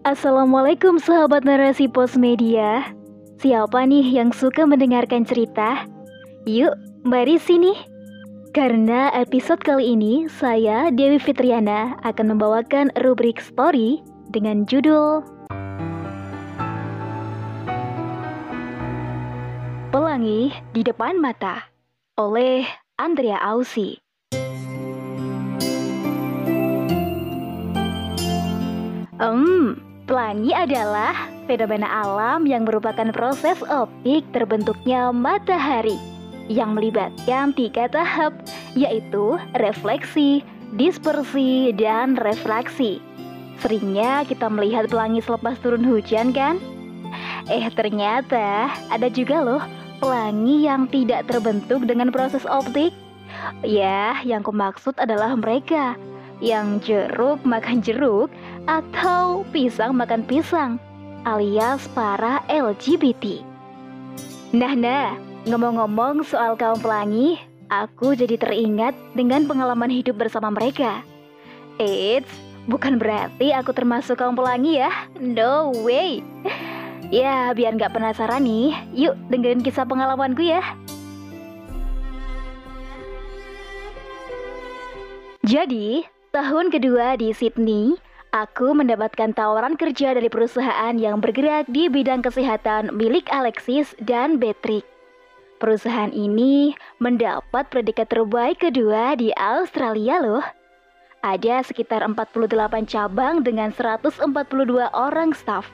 Assalamualaikum sahabat narasi pos media. Siapa nih yang suka mendengarkan cerita? Yuk, mari sini. Karena episode kali ini saya Dewi Fitriana akan membawakan rubrik story dengan judul Pelangi di depan mata oleh Andrea Ausi. Hmm, pelangi adalah fenomena alam yang merupakan proses optik terbentuknya matahari yang melibatkan tiga tahap, yaitu refleksi, dispersi, dan refraksi. Seringnya kita melihat pelangi selepas turun hujan kan? Eh ternyata ada juga loh pelangi yang tidak terbentuk dengan proses optik. Ya, yang kumaksud adalah mereka yang jeruk makan jeruk atau pisang makan pisang alias para LGBT. Nah, nah, ngomong-ngomong soal kaum pelangi, aku jadi teringat dengan pengalaman hidup bersama mereka. Eits, bukan berarti aku termasuk kaum pelangi ya. No way. Ya, biar nggak penasaran nih, yuk dengerin kisah pengalamanku ya. Jadi, tahun kedua di Sydney, aku mendapatkan tawaran kerja dari perusahaan yang bergerak di bidang kesehatan milik Alexis dan Patrick. Perusahaan ini mendapat predikat terbaik kedua di Australia loh. Ada sekitar 48 cabang dengan 142 orang staf.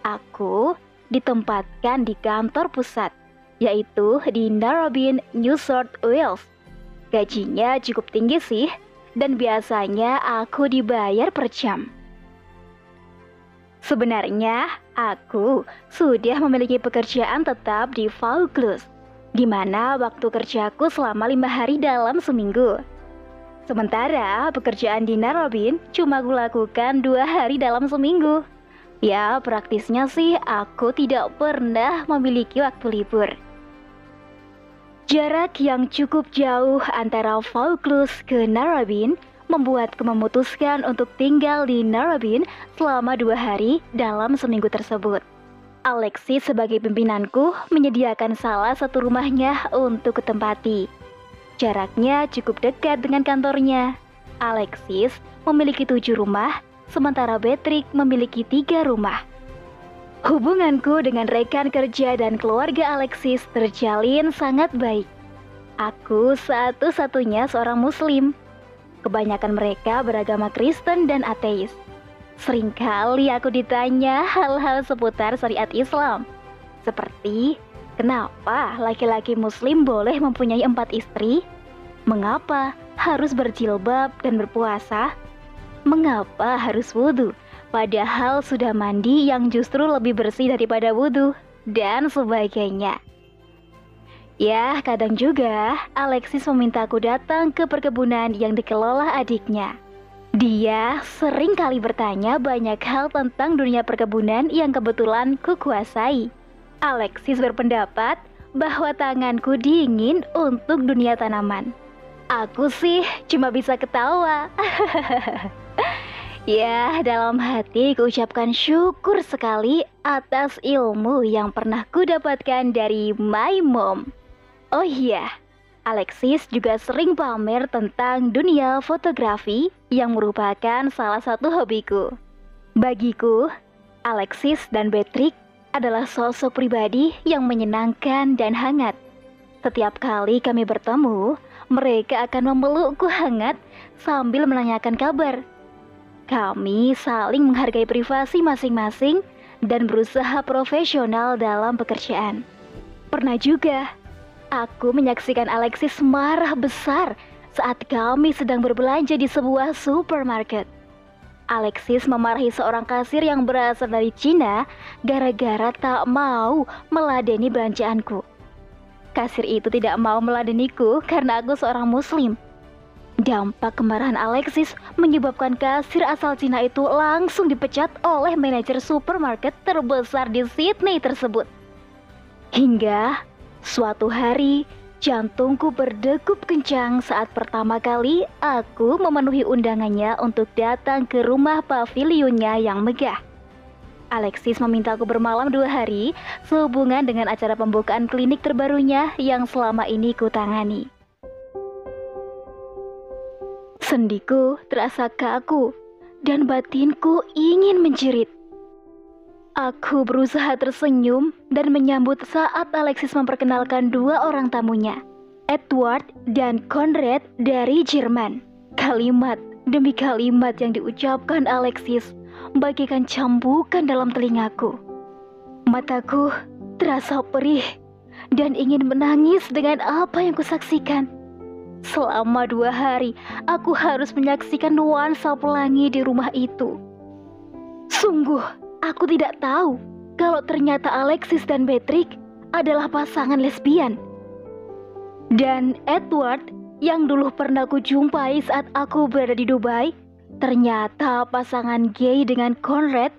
Aku ditempatkan di kantor pusat, yaitu di Narrabeen, New South Wales. Gajinya cukup tinggi sih, dan biasanya aku dibayar per jam. Sebenarnya, aku sudah memiliki pekerjaan tetap di Vaucluse, di mana waktu kerjaku selama lima hari dalam seminggu. Sementara pekerjaan di Narrabeen cuma kulakukan dua hari dalam seminggu. Ya, praktisnya sih aku tidak pernah memiliki waktu libur. Jarak yang cukup jauh antara Vaucluse ke Narrabeen membuatku memutuskan untuk tinggal di Narrabeen selama dua hari dalam seminggu tersebut. Alexis sebagai pimpinanku menyediakan salah satu rumahnya untuk ketempati. Jaraknya cukup dekat dengan kantornya. Alexis memiliki tujuh rumah, sementara Patrick memiliki tiga rumah. Hubunganku dengan rekan kerja dan keluarga Alexis terjalin sangat baik. Aku satu-satunya seorang muslim. Kebanyakan mereka beragama Kristen dan ateis. Seringkali aku ditanya hal-hal seputar syariat Islam. Seperti, kenapa laki-laki muslim boleh mempunyai empat istri? Mengapa harus berjilbab dan berpuasa? Mengapa harus wudhu? Padahal sudah mandi yang justru lebih bersih daripada wudhu, dan sebagainya. Ya, kadang juga Alexis memintaku datang ke perkebunan yang dikelola adiknya. Dia sering kali bertanya banyak hal tentang dunia perkebunan yang kebetulan kukuasai. Alexis berpendapat bahwa tanganku dingin untuk dunia tanaman. Aku sih cuma bisa ketawa. Ya, dalam hati kuucapkan syukur sekali atas ilmu yang pernah kudapatkan dari my mom. Oh iya, Alexis juga sering pamer tentang dunia fotografi yang merupakan salah satu hobiku. Bagiku, Alexis dan Patrick adalah sosok pribadi yang menyenangkan dan hangat. Setiap kali kami bertemu, mereka akan memelukku hangat sambil menanyakan kabar kami saling menghargai privasi masing-masing dan berusaha profesional dalam pekerjaan. Pernah juga, aku menyaksikan Alexis marah besar saat kami sedang berbelanja di sebuah supermarket. Alexis memarahi seorang kasir yang berasal dari Cina gara-gara tak mau meladeni belanjaanku. Kasir itu tidak mau meladeniku karena aku seorang muslim Dampak kemarahan Alexis menyebabkan kasir asal Cina itu langsung dipecat oleh manajer supermarket terbesar di Sydney tersebut. Hingga suatu hari jantungku berdegup kencang saat pertama kali aku memenuhi undangannya untuk datang ke rumah pavilionnya yang megah. Alexis meminta aku bermalam dua hari sehubungan dengan acara pembukaan klinik terbarunya yang selama ini kutangani. Sendiku terasa kaku dan batinku ingin menjerit. Aku berusaha tersenyum dan menyambut saat Alexis memperkenalkan dua orang tamunya, Edward dan Conrad dari Jerman. Kalimat demi kalimat yang diucapkan Alexis bagikan cambukan dalam telingaku. Mataku terasa perih dan ingin menangis dengan apa yang kusaksikan. Selama dua hari, aku harus menyaksikan nuansa pelangi di rumah itu. Sungguh, Aku tidak tahu kalau ternyata Alexis dan Patrick adalah pasangan lesbian. Dan Edward yang dulu pernah ku jumpai saat aku berada di Dubai, ternyata pasangan gay dengan Conrad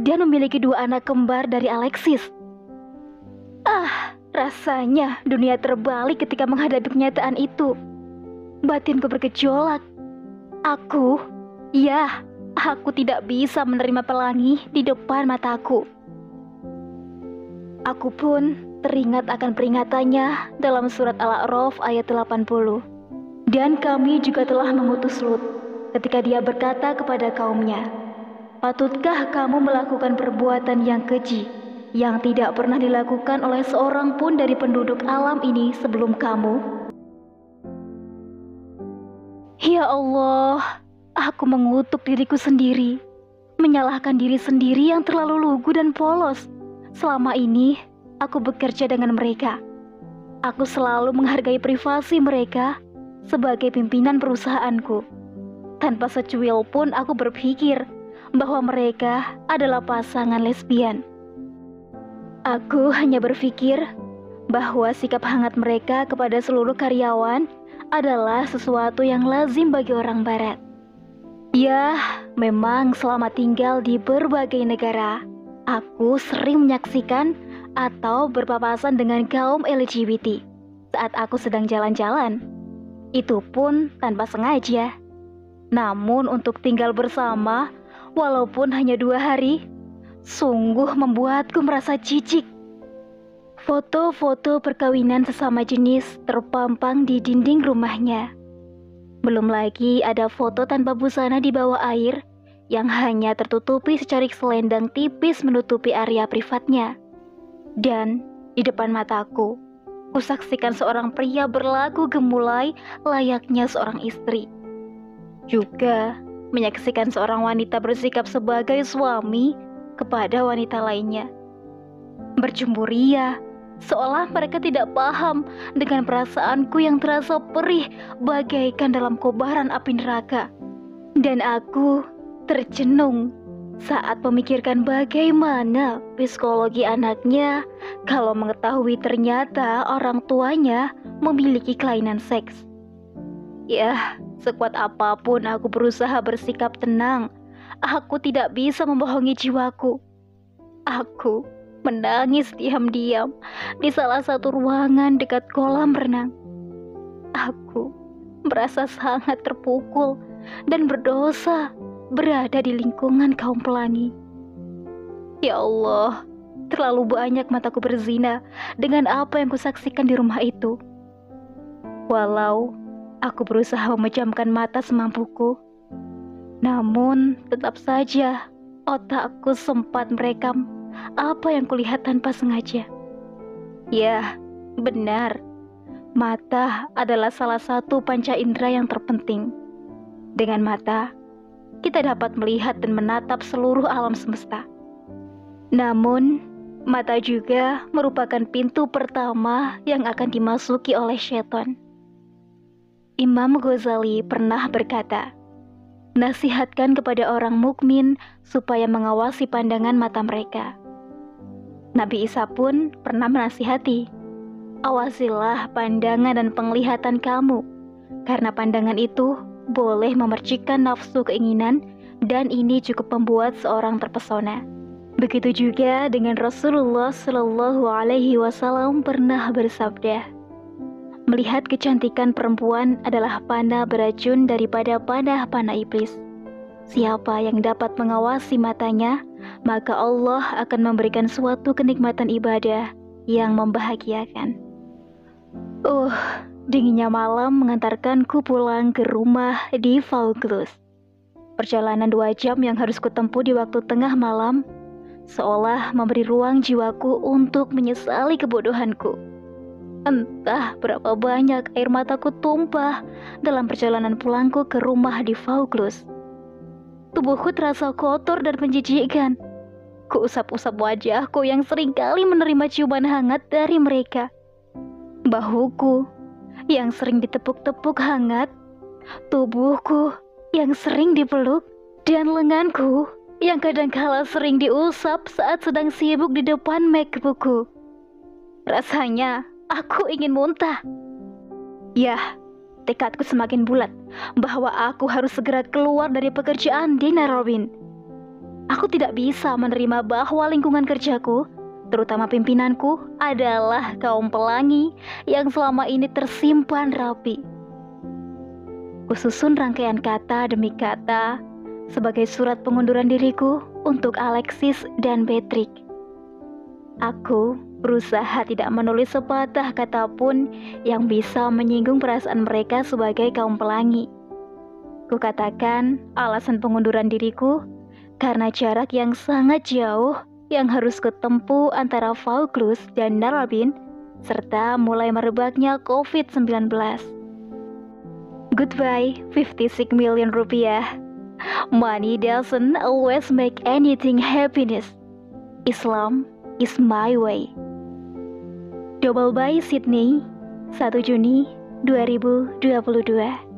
dan memiliki dua anak kembar dari Alexis. Ah, rasanya dunia terbalik ketika menghadapi kenyataan itu. Batinku bergejolak. Aku, ya, Aku tidak bisa menerima pelangi di depan mataku. Aku pun teringat akan peringatannya dalam surat Al-A'raf ayat 80. Dan kami juga telah mengutus Lut ketika dia berkata kepada kaumnya, Patutkah kamu melakukan perbuatan yang keji yang tidak pernah dilakukan oleh seorang pun dari penduduk alam ini sebelum kamu? Ya Allah, Aku mengutuk diriku sendiri, menyalahkan diri sendiri yang terlalu lugu dan polos. Selama ini, aku bekerja dengan mereka. Aku selalu menghargai privasi mereka sebagai pimpinan perusahaanku. Tanpa secuil pun aku berpikir bahwa mereka adalah pasangan lesbian. Aku hanya berpikir bahwa sikap hangat mereka kepada seluruh karyawan adalah sesuatu yang lazim bagi orang Barat. Ya, memang selama tinggal di berbagai negara, aku sering menyaksikan atau berpapasan dengan kaum LGBT saat aku sedang jalan-jalan. Itu pun tanpa sengaja. Namun untuk tinggal bersama, walaupun hanya dua hari, sungguh membuatku merasa jijik. Foto-foto perkawinan sesama jenis terpampang di dinding rumahnya belum lagi ada foto tanpa busana di bawah air yang hanya tertutupi secarik selendang tipis menutupi area privatnya. Dan di depan mataku, kusaksikan seorang pria berlaku gemulai layaknya seorang istri. Juga menyaksikan seorang wanita bersikap sebagai suami kepada wanita lainnya. Berjemburia, seolah mereka tidak paham dengan perasaanku yang terasa perih bagaikan dalam kobaran api neraka. Dan aku tercenung saat memikirkan bagaimana psikologi anaknya kalau mengetahui ternyata orang tuanya memiliki kelainan seks. Ya, sekuat apa pun aku berusaha bersikap tenang, aku tidak bisa membohongi jiwaku. Aku menangis diam-diam di salah satu ruangan dekat kolam renang. Aku merasa sangat terpukul dan berdosa berada di lingkungan kaum pelangi. Ya Allah, terlalu banyak mataku berzina dengan apa yang kusaksikan di rumah itu. Walau aku berusaha memejamkan mata semampuku, namun tetap saja otakku sempat merekam apa yang kulihat tanpa sengaja. Ya, benar. Mata adalah salah satu panca indera yang terpenting. Dengan mata, kita dapat melihat dan menatap seluruh alam semesta. Namun, mata juga merupakan pintu pertama yang akan dimasuki oleh setan. Imam Ghazali pernah berkata, "Nasihatkan kepada orang mukmin supaya mengawasi pandangan mata mereka." Nabi Isa pun pernah menasihati, awasilah pandangan dan penglihatan kamu, karena pandangan itu boleh memercikkan nafsu keinginan dan ini cukup membuat seorang terpesona. Begitu juga dengan Rasulullah Shallallahu Alaihi Wasallam pernah bersabda, melihat kecantikan perempuan adalah panah beracun daripada panah panah iblis. Siapa yang dapat mengawasi matanya, maka Allah akan memberikan suatu kenikmatan ibadah yang membahagiakan. Uh, dinginnya malam mengantarkanku pulang ke rumah di Vaucluse. Perjalanan dua jam yang harus kutempuh di waktu tengah malam, seolah memberi ruang jiwaku untuk menyesali kebodohanku. Entah berapa banyak air mataku tumpah dalam perjalanan pulangku ke rumah di Vaucluse. Tubuhku terasa kotor dan menjijikkan. Kuusap-usap wajahku yang sering kali menerima ciuman hangat dari mereka. Bahuku yang sering ditepuk-tepuk hangat, tubuhku yang sering dipeluk, dan lenganku yang kadangkala sering diusap saat sedang sibuk di depan MacBookku. Rasanya Aku ingin muntah. Ya, tekadku semakin bulat bahwa aku harus segera keluar dari pekerjaan di Narrowin. Aku tidak bisa menerima bahwa lingkungan kerjaku, terutama pimpinanku, adalah kaum pelangi yang selama ini tersimpan rapi. Kususun rangkaian kata demi kata sebagai surat pengunduran diriku untuk Alexis dan Patrick. Aku berusaha tidak menulis sepatah kata pun yang bisa menyinggung perasaan mereka sebagai kaum pelangi. Kukatakan alasan pengunduran diriku karena jarak yang sangat jauh yang harus kutempuh antara Vaucluse dan Narrabin serta mulai merebaknya COVID-19. Goodbye, 56 million rupiah. Money doesn't always make anything happiness. Islam is my way. Double by Sydney, 1 Juni 2022